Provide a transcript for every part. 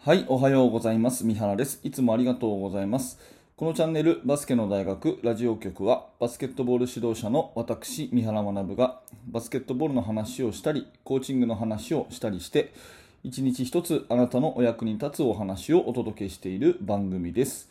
はい、おはようございます。三原です。いつもありがとうございます。このチャンネル、バスケの大学ラジオ局は、バスケットボール指導者の私、三原学が、バスケットボールの話をしたり、コーチングの話をしたりして、一日一つあなたのお役に立つお話をお届けしている番組です。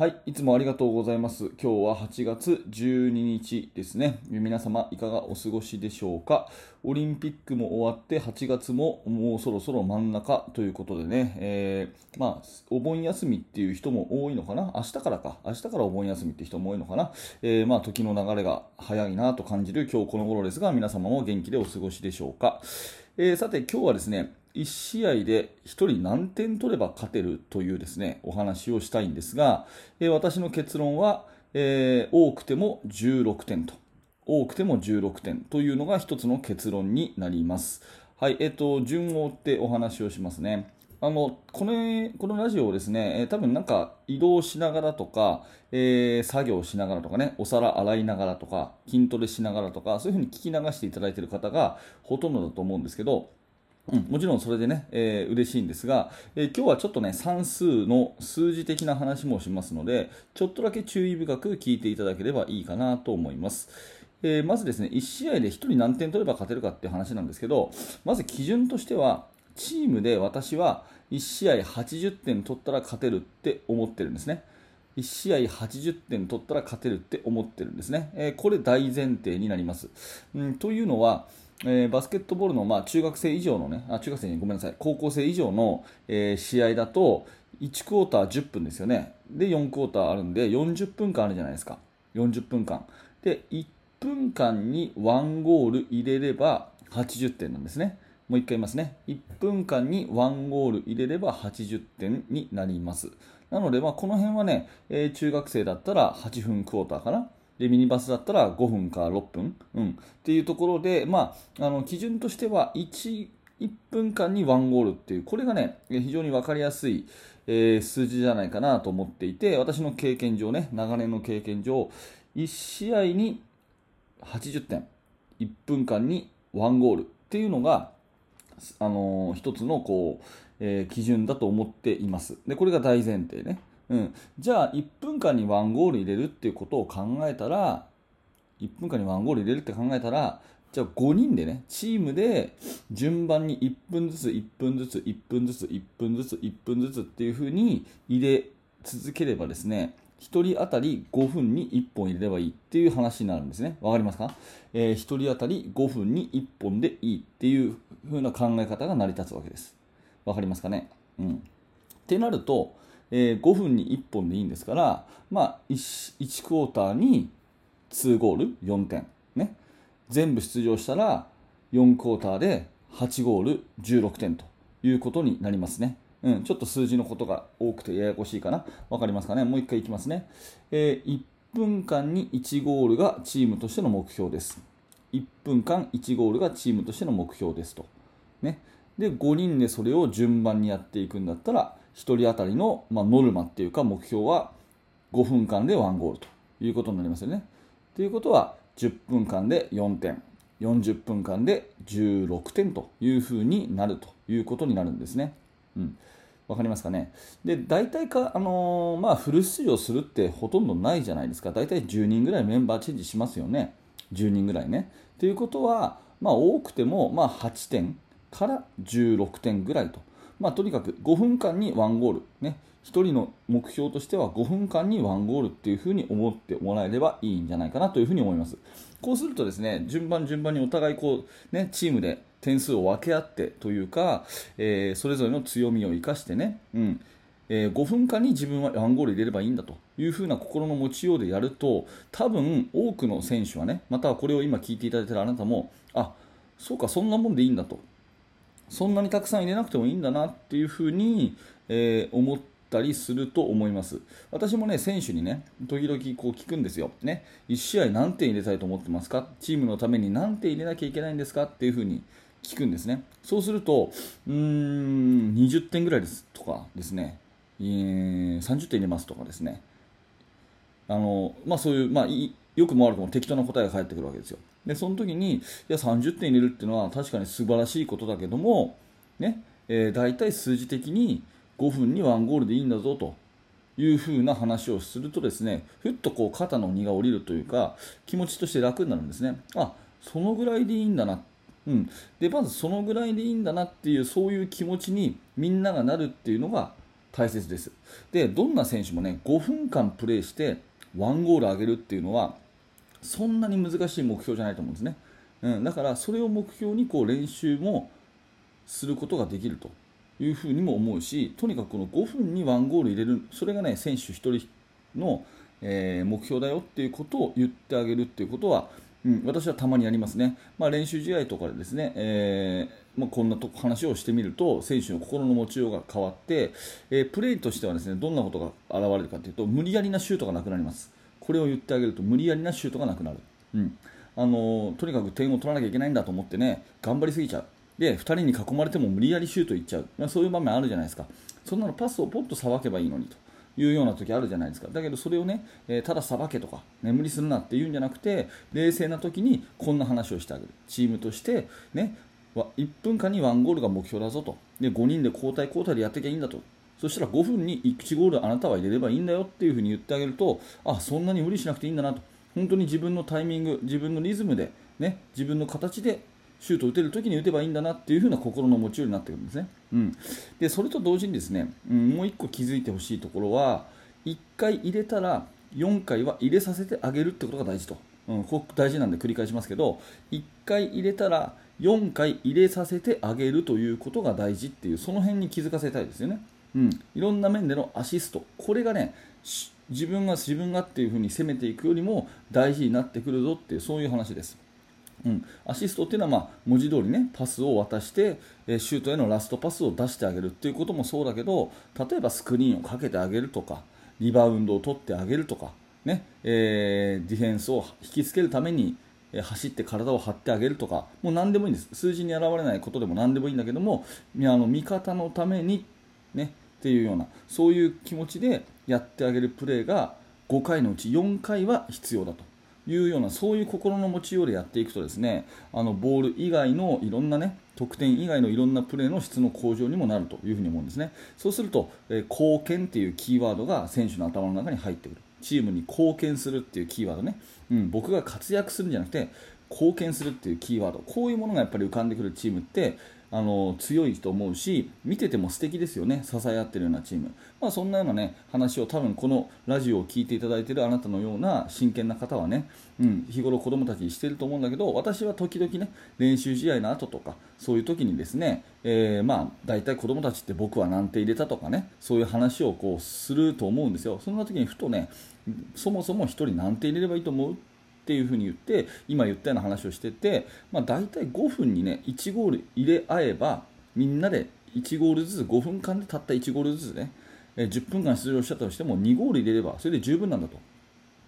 はい、いつもありがとうございます。今日は8月12日ですね。皆様いかがお過ごしでしょうか？オリンピックも終わって8月ももうそろそろ真ん中ということでね、えーまあ、お盆休みっていう人も多いのかな？明日からか。明日からお盆休みって人も多いのかな？えーまあ、時の流れが早いなと感じる今日この頃ですが、皆様も元気でお過ごしでしょうか？えーさて今日はですね、1試合で1人何点取れば勝てるというですねお話をしたいんですが、えー私の結論は、えー多くても16点と多くても16点というのが1つの結論になります。はい、えっ、と順を追ってお話をしますね。あのこのこのラジオをですね、えー多分なんか移動しながらとか、えー作業しながらとかね、お皿洗いながらとか、筋トレしながらとか、そういうふうに聞き流していただいている方がほとんどだと思うんですけど、うん、もちろんそれでね、えー嬉しいんですが、えー今日はちょっとね、算数の数字的な話もしますので、ちょっとだけ注意深く聞いていただければいいかなと思います。えーまずですね、1試合で1人何点取れば勝てるかっていう話なんですけど、まず基準としては、チームで私は1試合80点取ったら勝てるって思ってるんですね。1試合80点取ったら勝てるって思ってるんですね。えーこれ大前提になります。うん、というのは、えーバスケットボールの、まあ、中学生以上のね、あ中学生にごめんなさい、高校生以上の、えー試合だと、1クォーター10分ですよね。で、4クォーターあるんで、40分間あるじゃないですか。40分間。で、1分間に1ゴール入れれば80点なんですね。もう一回言いますね。1分間に1ゴール入れれば80点になります。なので、まあ、この辺はね、えー中学生だったら8分クォーターかな。で、ミニバスだったら5分か6分、うん、っていうところで、まあ、あの基準としては1、1分間に1ゴールっていう、これがね、非常に分かりやすい、えー数字じゃないかなと思っていて、私の経験上ね、長年の経験上、1試合に80点、1分間に1ゴールっていうのが、あのー一つのこう、えー基準だと思っています。で、これが大前提ね。うん、じゃあ、1分間に1ゴール入れるっていうことを考えたら、1分間に1ゴール入れるって考えたら、じゃあ5人でね、チームで順番に1分ずつ、1分ずつ、1分ずつ、1分ずつ、1分ずつっていう風に入れ続ければですね、1人当たり5分に1本入れればいいっていう話になるんですね。わかりますか、えー、1人当たり5分に1本でいいっていう風な考え方が成り立つわけです。わかりますかね？うん。ってなると、えー5分に1本でいいんですから、まあ、1, 1クォーターに2ゴール4点、ね、全部出場したら4クォーターで8ゴール16点ということになりますね。うん、ちょっと数字のことが多くてややこしいかな。わかりますかね？もう一回いきますね。えー1分間に1ゴールがチームとしての目標です。1分間1ゴールがチームとしての目標ですと。ね、で5人でそれを順番にやっていくんだったら1人当たりの、まあ、ノルマっていうか目標は5分間で1ゴールということになりますよね。ということは10分間で4点40分間で16点というふうになるということになるんですね。うん。わかりますかね。で大体か、あのーまあ、フル出場するってほとんどないじゃないですか。大体10人ぐらいメンバーチェンジしますよね。10人ぐらいね。ということは、まあ、多くても、まあ、8点から16点ぐらいと、まあ、とにかく5分間に1ゴール、ね、1人の目標としては5分間に1ゴールっていうふうに思ってもらえればいいんじゃないかなというふうに思います。こうするとですね順番順番にお互いこう、ね、チームで点数を分け合ってというか、えーそれぞれの強みを生かしてね、うん。えー5分間に自分は1ゴール入れればいいんだというふうな心の持ちようでやると多分多くの選手はねまたはこれを今聞いていただいているあなたもあそうかそんなもんでいいんだと。そんなにたくさん入れなくてもいいんだなっていうふうに、えー思ったりすると思います。私もね選手にね時々こう聞くんですよ、ね、1試合何点入れたいと思ってますか？チームのために何点入れなきゃいけないんですか？っていうふうに聞くんですね。そうするとうん20点ぐらいですとかですね、えー30点入れますとかですね。あのまあ、そういう、まあ、いよくも悪くも適当な答えが返ってくるわけですよ。で、その時に、いや、30点入れるっていうのは確かに素晴らしいことだけども、ね、えー、大体数字的に5分に1ゴールでいいんだぞというふうな話をするとですねふっとこう肩の荷が下りるというか気持ちとして楽になるんですね。あそのぐらいでいいんだな、うん、でまずそのぐらいでいいんだなっていうそういう気持ちにみんながなるっていうのが大切です。でどんな選手もね5分間プレーして1ゴール上げるっていうのはそんなに難しい目標じゃないと思うんですね、うん、だからそれを目標にこう練習もすることができるというふうにも思うしとにかくこの5分に1ゴール入れるそれがね選手1人の、えー、目標だよっていうことを言ってあげるっていうことは、うん、私はたまにやりますね、まあ、練習試合とかでですね、えー、まあ、こんなと話をしてみると選手の心の持ちようが変わって、えー、プレーとしてはですねどんなことが現れるかというと無理やりなシュートがなくなります。これを言ってあげると無理やりなシュートがなくなる、うん、あのとにかく点を取らなきゃいけないんだと思ってね頑張りすぎちゃう。で2人に囲まれても無理やりシュートいっちゃう、ま、そういう場面あるじゃないですか。そんなのパスをポッとさばけばいいのにと。いうような時あるじゃないですか。だけどそれをね、えー、たださばけとか眠りするなっていうんじゃなくて冷静な時にこんな話をしてあげる。チームとしてね1分間に1ゴールが目標だぞと。で5人で交代交代でやっていけばいいんだと。そしたら5分に1ゴールあなたは入れればいいんだよっていう風に言ってあげるとあそんなに無理しなくていいんだなと本当に自分のタイミング自分のリズムで、ね、自分の形でシュートを打てるときに打てばいいんだなっていう風な心の持ちようになってくるんですね。うん、でそれと同時にですね、うん、もう1個気づいてほしいところは1回入れたら4回は入れさせてあげるってことが大事と、うん、ここ大事なんで繰り返しますけど1回入れたら4回入れさせてあげるということが大事っていうその辺に気づかせたいですよね。うん、いろんな面でのアシスト。これがね自分が自分がっていう風に攻めていくよりも大事になってくるぞっていうそういう話です。うん、アシストっていうのは、まあ、文字通りねパスを渡して、えシュートへのラストパスを出してあげるっていうこともそうだけど例えばスクリーンをかけてあげるとかリバウンドを取ってあげるとか、ねえー、ディフェンスを引きつけるために走って体を張ってあげるとかもう何でもいいんです。数字に現れないことでも何でもいいんだけどもあの味方のために、ね、っていうようなそういう気持ちでやってあげるプレーが5回のうち4回は必要だというようなそういう心の持ちようでやっていくとですねあのボール以外のいろんなね得点以外のいろんなプレーの質の向上にもなるというふうに思うんですね。そうすると、え、貢献っていうキーワードが選手の頭の中に入ってくる。チームに貢献するっていうキーワードね、うん、僕が活躍するんじゃなくて貢献するっていうキーワード。こういうものがやっぱり浮かんでくるチームってあの強いと思うし見てても素敵ですよね支え合ってるようなチーム、まあ、そんなような、ね、話を多分このラジオを聴いていただいているあなたのような真剣な方はね、うん、日頃子供たちにしていると思うんだけど私は時々ね練習試合の後とかそういう時にですね、えー、まあ大体子供たちって僕は何点入れたとかねそういう話をこうすると思うんですよ。そんな時にふとねそもそも1人何点入れればいいと思う？っていうふうに言って今言ったような話をしてて、まあ、大体5分にね1ゴール入れ合えばみんなで1ゴールずつ5分間でたった1ゴールずつね10分間出場したとしても2ゴール入れればそれで十分なんだと、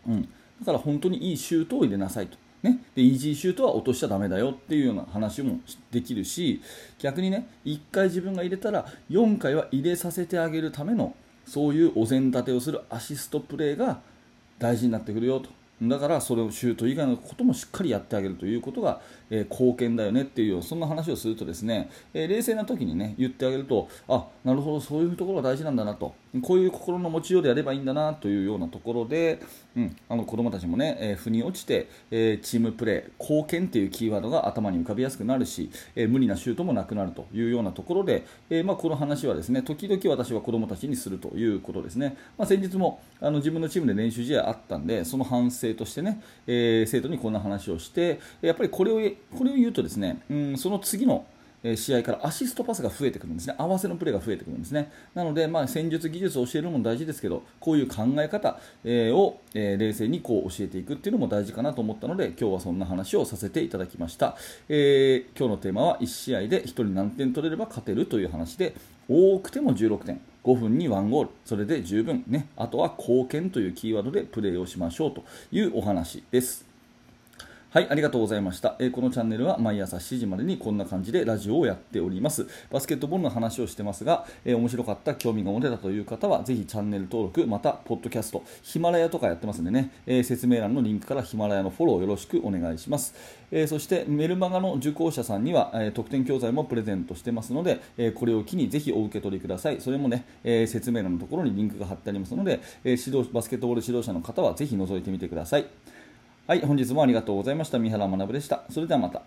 うん、だから本当にいいシュートを入れなさいと。ね、でイージーシュートは落としちゃだめだよっていうような話もできるし逆にね1回自分が入れたら4回は入れさせてあげるためのそういうお膳立てをするアシストプレーが大事になってくるよと。だからそれをシュート以外のこともしっかりやってあげるということが、えー、貢献だよねっていうそんな話をするとですね、えー、冷静な時にね言ってあげるとあなるほどそういうところが大事なんだなと。こういう心の持ちようでやればいいんだなというようなところで、うん、あの子供たちもね、えー、腑に落ちて、えチームプレー貢献っていうキーワードが頭に浮かびやすくなるし、え無理なシュートもなくなるというようなところで、えまあ、この話はですね時々私は子供たちにするということですね、まあ、先日もあの自分のチームで練習試合あったんでその反省としてね、え生徒にこんな話をしてやっぱりこれをこれを言うとですね、うん、その次の試合からアシストパスが増えてくるんですね、合わせのプレーが増えてくるんですね、なので、まあ、戦術、技術を教えるのも大事ですけど、こういう考え方、えーを、え冷静にこう教えていくっていうのも大事かなと思ったので、今日はそんな話をさせていただきました。えー、今日のテーマは1試合で1人何点取れれば勝てるという話で、多くても16点。5分に1ゴール、それで十分、ね、あとは貢献というキーワードでプレーをしましょうというお話です。はい、ありがとうございました。えーこのチャンネルは毎朝7時までにこんな感じでラジオをやっております。バスケットボールの話をしてますが、えー面白かった、興味が持てたという方は、ぜひチャンネル登録、また、ポッドキャスト、ヒマラヤとかやってますんでね、えー説明欄のリンクからヒマラヤのフォローよろしくお願いします。えそして、メルマガの受講者さんには、え特典教材もプレゼントしてますので、えこれを機にぜひお受け取りください。それもね、え説明欄のところにリンクが貼ってありますので、え指導バスケットボール指導者の方はぜひ覗いてみてください。はい、本日もありがとうございました。三原学でした。それではまた。